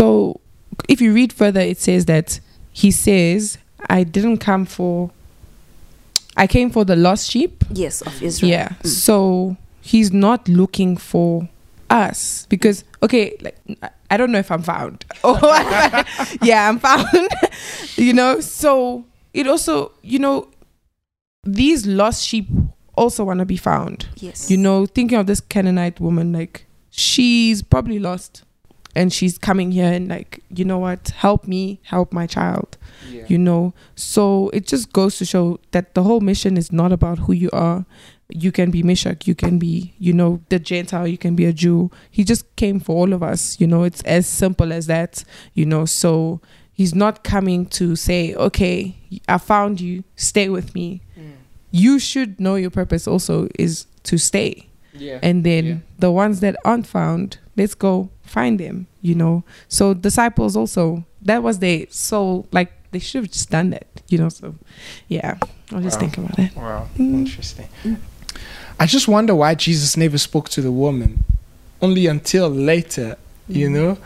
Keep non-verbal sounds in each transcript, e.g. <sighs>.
So if you read further, it says that he says, I didn't come for, I came for the lost sheep. Yes, of Israel. Yeah. Mm. So he's not looking for us because, okay, like, I- don't know if I'm found. <laughs> Oh, yeah, I'm found. <laughs> you know, so it also, you know, these lost sheep also want to be found Yes. you know, thinking of this Canaanite woman, like she's probably lost and she's coming here and like, you know what, help me, help my child, Yeah. you know. So it just goes to show that the whole mission is not about who you are. You can be Meshach, you can be, you know, the Gentile, you can be a Jew. He just came for all of us, you know, it's as simple as that, you know. So he's not coming to say, okay, I found you, stay with me. Mm. You should know your purpose also is to stay Yeah. and then Yeah. the ones that aren't found let's go find them you know so disciples also that was their soul like they should have just done that you know so yeah i'll just Wow. think about it Wow. Mm. Interesting. I just wonder why Jesus never spoke to the woman, only until later. You Mm. know,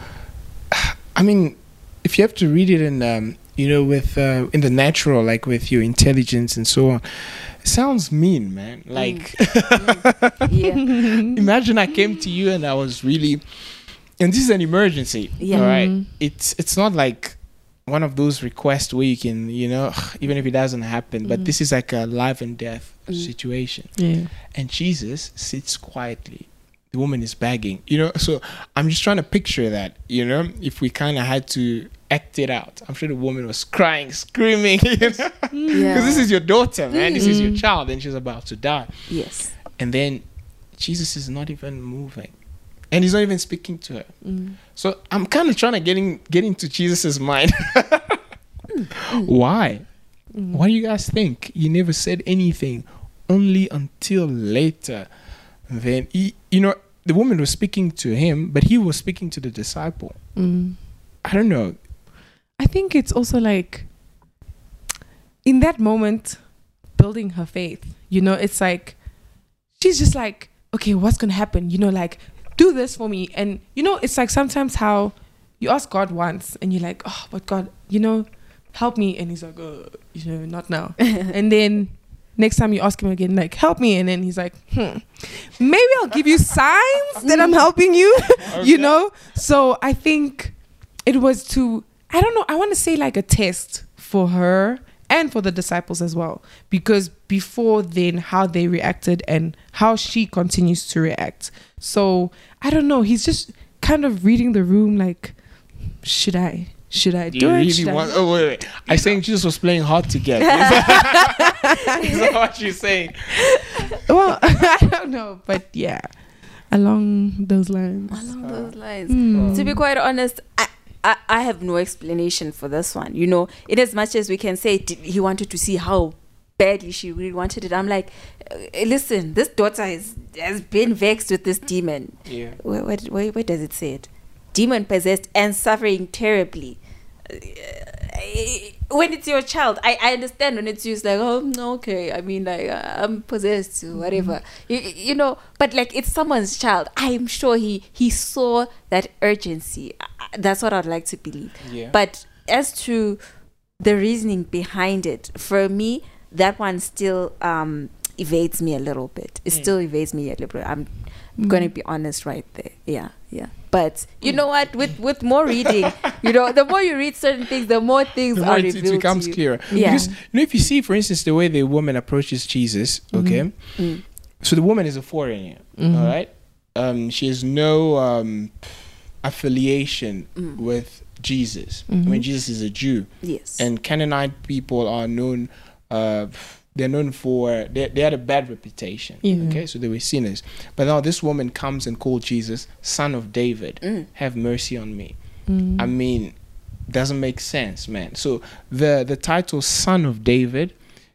<sighs> I mean, if you have to read it in, um, you know, with uh, in the natural, like with your intelligence and so on, it sounds mean, man. Like, yeah. <laughs> imagine I came to you and I was really, and this is an emergency. Yeah. All right. Mm. It's it's not like one of those requests where you can, you know, <sighs> even if it doesn't happen, but Mhm. this is like a life and death Mm. situation. yeah And Jesus sits quietly. The woman is begging, you know. So I'm just trying to picture that, you know, if we kind of had to act it out. I'm sure the woman was crying, screaming, <laughs> you know, because Yeah. this is your daughter, man. This is your Mm. child, and she's about to die. yes. And then Jesus is not even moving, and he's not even speaking to her. Mm. So I'm kind of trying to get in, get into Jesus's mind. <laughs> Why? Mm. What do you guys think? He never said anything, only until later. Then he, you know, the woman was speaking to him, but he was speaking to the disciple. Mm. I don't know. I think it's also like in that moment building her faith you know it's like she's just like okay what's gonna happen? You know like do this for me. And you know it's like sometimes how you ask god once and you're like oh but god you know help me. And he's like uh, you know not now. <laughs> And then next time you ask him again like help me. And then he's like hmm maybe i'll give you signs that i'm helping you <laughs> you know? So i think it was to i don't know i want to say like a test for her and for the disciples as well because before then how they reacted and how she continues to react so i don't know he's just kind of reading the room like should i should i Do do, you it really Should I want? not? Oh wait, wait. <laughs> I think Jesus was playing hard to get. Is <laughs> that, <laughs> is that what you're saying? well i don't know but yeah along those lines Along those lines. Mm. To be quite honest, I, I, I have no explanation for this one. You know, in as much as we can say he wanted to see how badly she really wanted it, I'm like, uh, listen, this daughter is, has been vexed with this demon. Yeah. Where, where, where, where does it say it? Demon possessed and suffering terribly. Uh, when it's your child, I, I understand when it's used like, oh, no, okay, I mean, like, uh, I'm possessed, whatever. You, you know, but like, it's someone's child. I'm sure he, he saw that urgency. That's what I'd like to believe. Yeah. But as to the reasoning behind it, for me, that one still um, evades me a little bit. It Mm. still evades me a little bit. I'm Mm. going to be honest right there. Yeah, yeah. But you know what? With with more reading, you know, the more you read certain things, the more things the are more it, revealed it becomes to you. clearer. Yeah. Because you know, if you see, for instance, the way the woman approaches Jesus, okay, Mm. so the woman is a foreigner, Mhm. all right. Um, she has no um, affiliation Mm. with Jesus. I mean, Mhm. Jesus is a Jew, Yes. and Canaanite people are known. Uh, they're known for they, they had a bad reputation. Yeah. Okay, so they were sinners. But now this woman comes and called Jesus, son of David. Mm. Have mercy on me. Mm. I mean, doesn't make sense, man. So the the title "Son of David"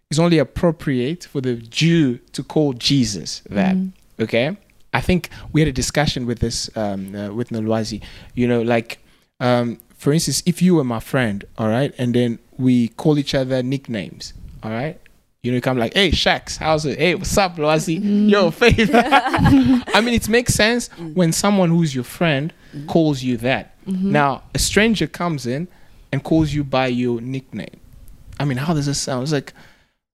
is only appropriate for the Jew to call Jesus that. Mm. Okay, I think we had a discussion with this um, uh, with Nolwazi. You know, like um, for instance, if you were my friend, all right, and then we call each other nicknames, all right. You know, you come like, hey, Shax, how's it? Hey, what's up, Loazi? Mm-hmm. Yo, <laughs> Faith. <laughs> I mean, it makes sense mm. when someone who's your friend mm. calls you that. Mm-hmm. Now, a stranger comes in and calls you by your nickname. I mean, how does this sound? It's like,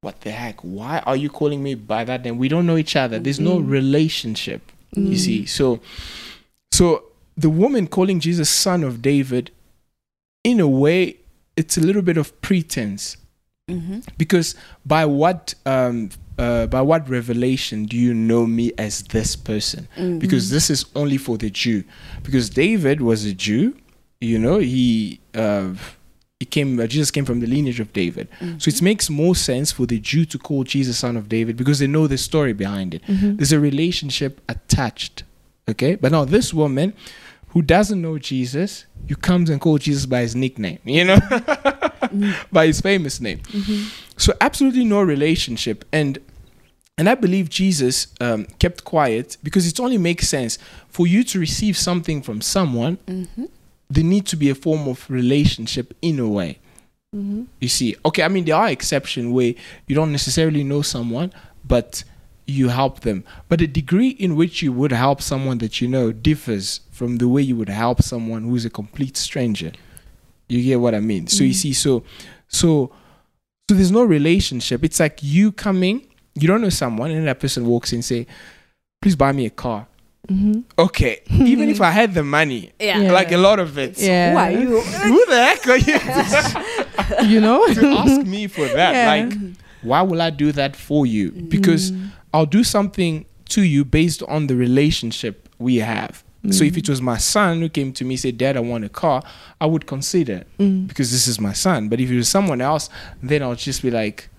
what the heck? Why are you calling me by that name? We don't know each other. There's no mm-hmm. relationship. You mm. see, so so the woman calling Jesus son of David, in a way, it's a little bit of pretense Mm-hmm. because by what um uh, by what revelation do you know me as this person? Because this is only for the Jew. Because David was a Jew, you know, he uh, he came. Uh, Jesus came from the lineage of David, so it makes more sense for the Jew to call Jesus son of David because they know the story behind it. There's a relationship attached. Okay, but now this woman who doesn't know Jesus, you comes and call Jesus by his nickname, you know, <laughs> <laughs> by his famous name. Mm-hmm. So absolutely no relationship, and and I believe Jesus um, kept quiet because it only makes sense for you to receive something from someone. Mm-hmm. There need to be a form of relationship in a way. Mm-hmm. You see, okay, I mean there are exceptions where you don't necessarily know someone, but you help them. But the degree in which you would help someone that you know differs from the way you would help someone who's a complete stranger. You get what I mean? So you mm. see, so so so there's no relationship. It's like you coming, you don't know someone, and that person walks in and say, Please buy me a car. Mm-hmm. Okay. <laughs> Even if I had the money, Yeah. Yeah. like a lot of it. Yeah. Who are you? <laughs> Who the heck are you? <laughs> You know? to ask me for that. Yeah. Like, why will I do that for you? Because mm. I'll do something to you based on the relationship we have. So if mm. it was my son who came to me said, "Dad, I want a car," I would consider mm. because this is my son. But if it was someone else, then I'll just be like,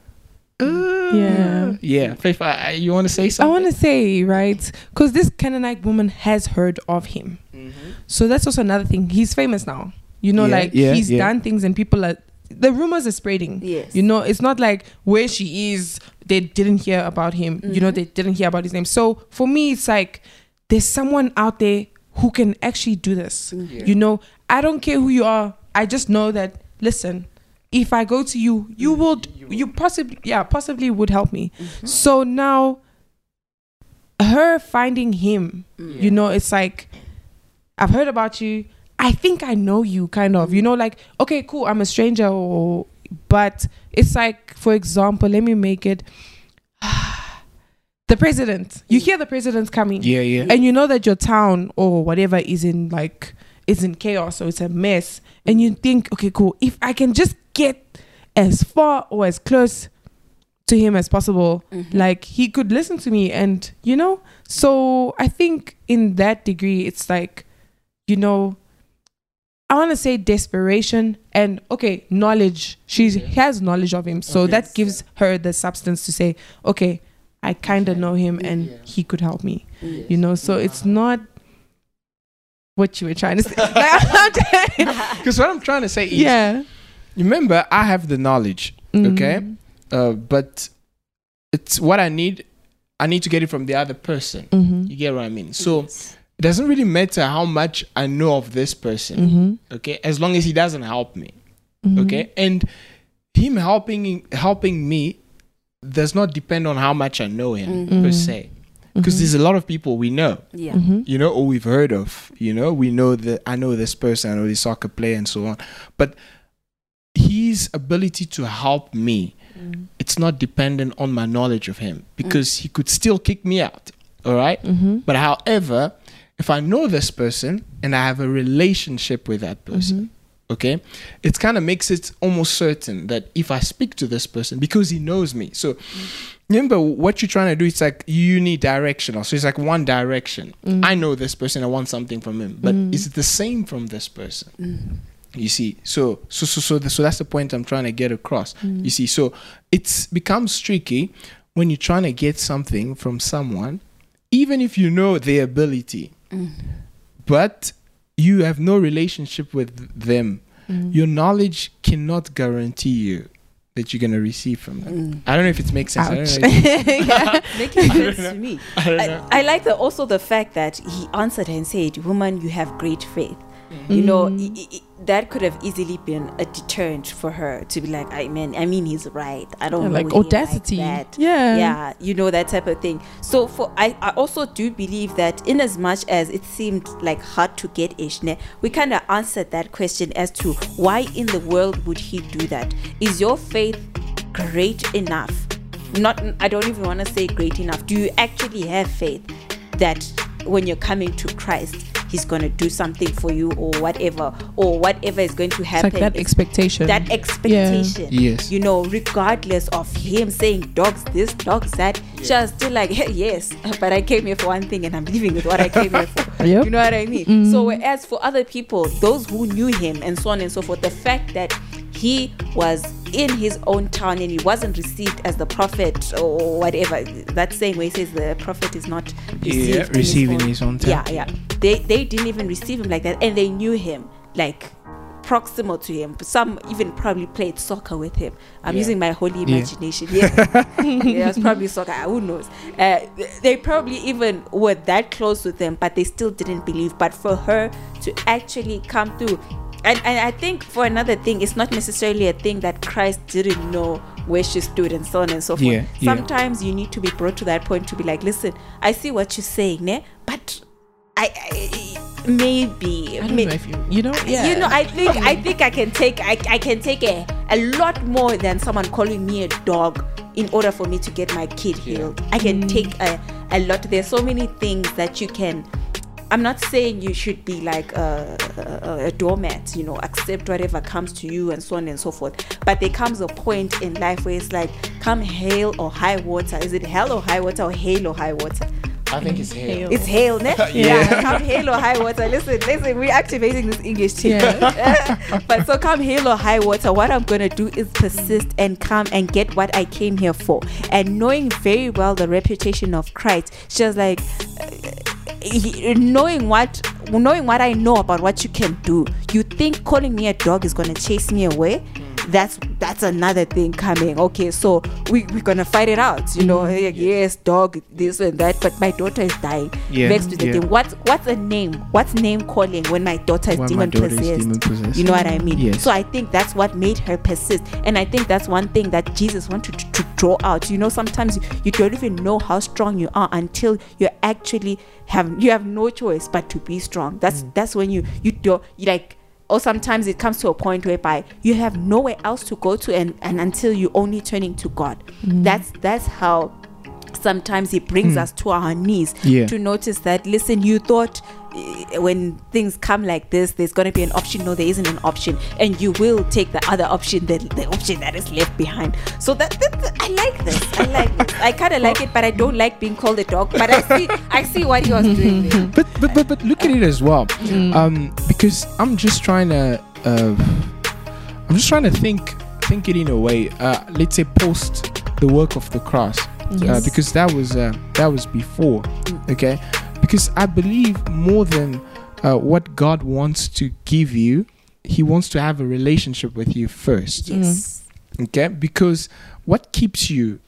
yeah. "Yeah, Faith, I, I- you want to say something? I want to say, right? Because this Canaanite woman has heard of him. Mm-hmm. So that's also another thing. He's famous now. You know, Mm-hmm. Yeah, like yeah, he's yeah. done things and people are. The rumors are spreading. Yes. You know, it's not like where she is, they didn't hear about him. You know, mm-hmm. they didn't hear about his name. So for me, it's like there's someone out there who can actually do this. You know, I don't care who you are. I just know that, listen, if I go to you, you will, you possibly, yeah, possibly would help me. So now, her finding him, you know, it's like, I've heard about you. I think I know you, kind of. You know, like, okay, cool, I'm a stranger, or, but it's like, for example, let me make it <sighs> the president. You hear the president's coming, Yeah, yeah. and you know that your town or whatever is in like is in chaos or it's a mess, and you think, okay, cool, if I can just get as far or as close to him as possible, mm-hmm. like he could listen to me, and you know, so I think in that degree, it's like, you know, I want to say desperation and okay, knowledge. She mm-hmm. has knowledge of him, so that gives her the substance to say, okay, I kind of know him and he could help me. You know, so it's not what you were trying to say. <laughs> Like, I'm trying- <laughs> Because what I'm trying to say is, yeah. remember, I have the knowledge, okay? Uh, but it's what I need. I need to get it from the other person. Mm-hmm. You get what I mean? So it doesn't really matter how much I know of this person, Mm-hmm. okay? As long as he doesn't help me, okay? And him helping helping me does not depend on how much I know him mm-hmm. per se, mm-hmm. because there's a lot of people we know, Yeah. Mm-hmm. you know, or we've heard of, you know, we know that I know this person, I know this soccer player, and so on, but his ability to help me mm. it's not dependent on my knowledge of him. Mm. Because he could still kick me out all right? Mm-hmm. but however if i know this person and i have a relationship with that person mm-hmm. Okay it kind of makes it almost certain that if i speak to this person because he knows me. So remember what you're trying to do it's like unidirectional so it's like one direction. Mm. I know this person i want something from him. But mm. is it the same from this person? Mm. You see so so so so, so that's the point i'm trying to get across. You see so it becomes tricky when you're trying to get something from someone even if you know their ability. But you have no relationship with them mm. your knowledge cannot guarantee you that you're going to receive from them mm. i don't know if it makes sense I Ouch. know <laughs> <laughs> Making sense to me. I I. I like the, also the fact that he answered her and said, "Woman, you have great faith." You know, Mm. i- i- i- that could have easily been a deterrent for her to be like, I mean, I mean, he's right. I don't Yeah, know like audacity. that. Yeah. yeah you know that type of thing so for i, I also do believe that in as much as it seemed like hard to get ishne we kind of answered that question as to why in the world would he do that is your faith great enough not i don't even want to say great enough do you actually have faith that when you're coming to christ he's going to do something for you or whatever or whatever is going to It's happen like that is expectation. that expectation Yes. you know regardless of him saying dogs this dogs that just still like hey, yes but i came here for one thing and i'm leaving with what i came here for <laughs> Yep. you know what i mean mm. so whereas for other people those who knew him and so on and so forth the fact that he was in his own town and he wasn't received as the prophet or whatever that saying where he says the prophet is not received Yeah, in received in own- his own town. yeah yeah they they didn't even receive him like that and they knew him like proximal to him some even probably played soccer with him i'm Yeah. using my holy Yeah. imagination yeah, <laughs> yeah it's probably soccer who knows uh, they probably even were that close with him but they still didn't believe but for her to actually come through and, and I think for another thing, it's not necessarily a thing that Christ didn't know where she stood and so on and so forth. Yeah, yeah. Sometimes you need to be brought to that point to be like, listen, I see what you're saying, ne? I, I maybe, I don't know if you, you know, yeah. you know, I think I think I can take I, I can take a, a lot more than someone calling me a dog in order for me to get my kid healed. I can mm. take a, a lot. There's so many things that you can. I'm not saying you should be like a, a, a doormat, you know, accept whatever comes to you and so on and so forth. But there comes a point in life where it's like, come hail or high water. Is it hell or high water or hail or high water? I think it's hail. It's hail, ne? <laughs> yeah. Come hail or high water. Listen, listen, we're activating this English too. Yeah. <laughs> but so come hail or high water, what I'm gonna do is persist and come and get what I came here for. And knowing very well the reputation of Christ, she was like uh, he- knowing what knowing what I know about what you can do, you think calling me a dog is gonna chase me away? That's that's another thing coming. Okay, so we we're gonna fight it out. You know, Mm-hmm. like, yes, dog, this and that. But my daughter is dying. Yeah, Next to the yeah. thing, what's what's a name? What's name calling when my daughter is demon daughter is possessed? demon-possessed. You know what I mean? Yes. So I think that's what made her persist, and I think that's one thing that Jesus wanted to, to draw out. You know, sometimes you, you don't even know how strong you are until you actually have you have no choice but to be strong. That's Mm. that's when you you do you like. Or sometimes it comes to a point whereby you have nowhere else to go to, and, and until you only turning to God. Mm. That's that's how sometimes He brings hmm. us to our knees. Yeah. to notice that. Listen, you thought when things come like this, there's going to be an option. No, there isn't an option, and you will take the other option, the, the option that is left behind. So that, that, I like this. I like this. I kind of like it, but I don't like being called a dog. But I see, I see what he was doing. There. <laughs> but but but but look at it as well um because i'm just trying to uh i'm just trying to think think it in a way uh let's say post the work of the cross uh, because that was uh, that was before okay because i believe more than uh, what god wants to give you he wants to have a relationship with you first Yes. okay because what keeps you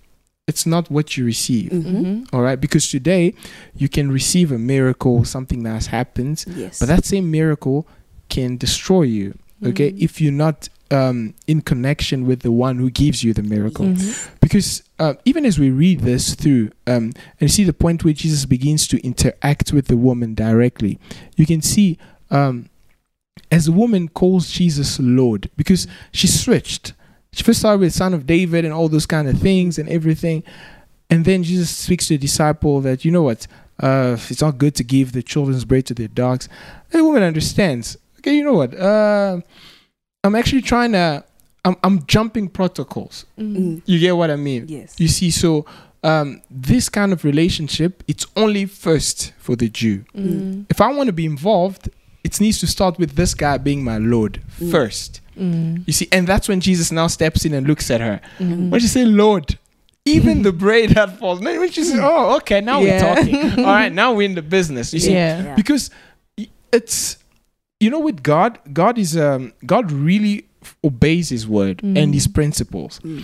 it's not what you receive Mhm. all right because today you can receive a miracle something that has happened Yes. but that same miracle can destroy you okay Mm. if you're not um, in connection with the one who gives you the miracle. Mhm. because uh, even as we read this through um, and you see the point where jesus begins to interact with the woman directly you can see um, as the woman calls jesus lord because she switched. She first started with son of david and all those kind of things and everything and then jesus speaks to the disciple that you know what? Uh, it's not good to give the children's bread to their dogs. The woman understands. Okay you know what? Uh, i'm actually trying to I'm, I'm jumping protocols Mm. you get what I mean? Yes. You see, so um, this kind of relationship, it's only first for the Jew. Mm. If I want to be involved, it needs to start with this guy being my Lord Mm. first. Mm. You see, and that's when Jesus now steps in and looks at her. Mm. When she say Lord, even the braid that falls. When she says, "Oh, okay, now Yeah. we're talking. All right, <laughs> now we're in the business." You see. Yeah. because it's you know with God, God is um God really obeys His word Mm. and His principles Mm.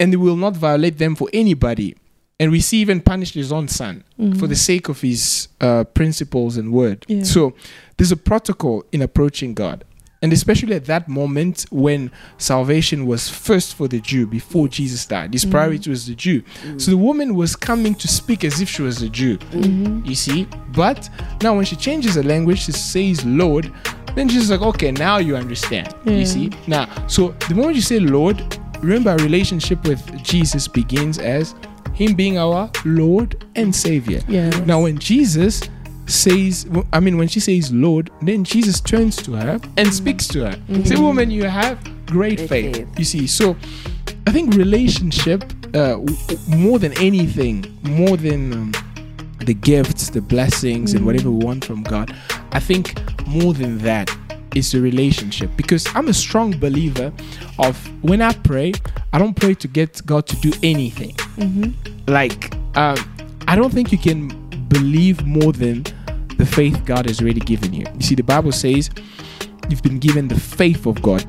and he will not violate them for anybody. and we see even punished his own son for the sake of his uh, principles and word. Yeah. So there's a protocol in approaching God. And especially at that moment when salvation was first for the Jew before Jesus died, his mm. priority was the Jew. Mm. So the woman was coming to speak as if she was a Jew, mm-hmm. you see. But now when she changes the language, she says Lord, then she's like, okay, now you understand, Yeah. you see. Now, so the moment you say Lord, remember our relationship with Jesus begins as him being our Lord and Savior. Yeah. Now, when Jesus says, I mean, when she says Lord, then Jesus turns to her and speaks to her. Say, woman, you have great Great faith. faith. You see, so I think relationship, uh, w- more than anything, more than um, the gifts, the blessings, and whatever we want from God, I think more than that is the relationship. Because I'm a strong believer of when I pray, I don't pray to get God to do anything like um, I don't think you can believe more than the faith God has already given you. You see, the Bible says you've been given the faith of God.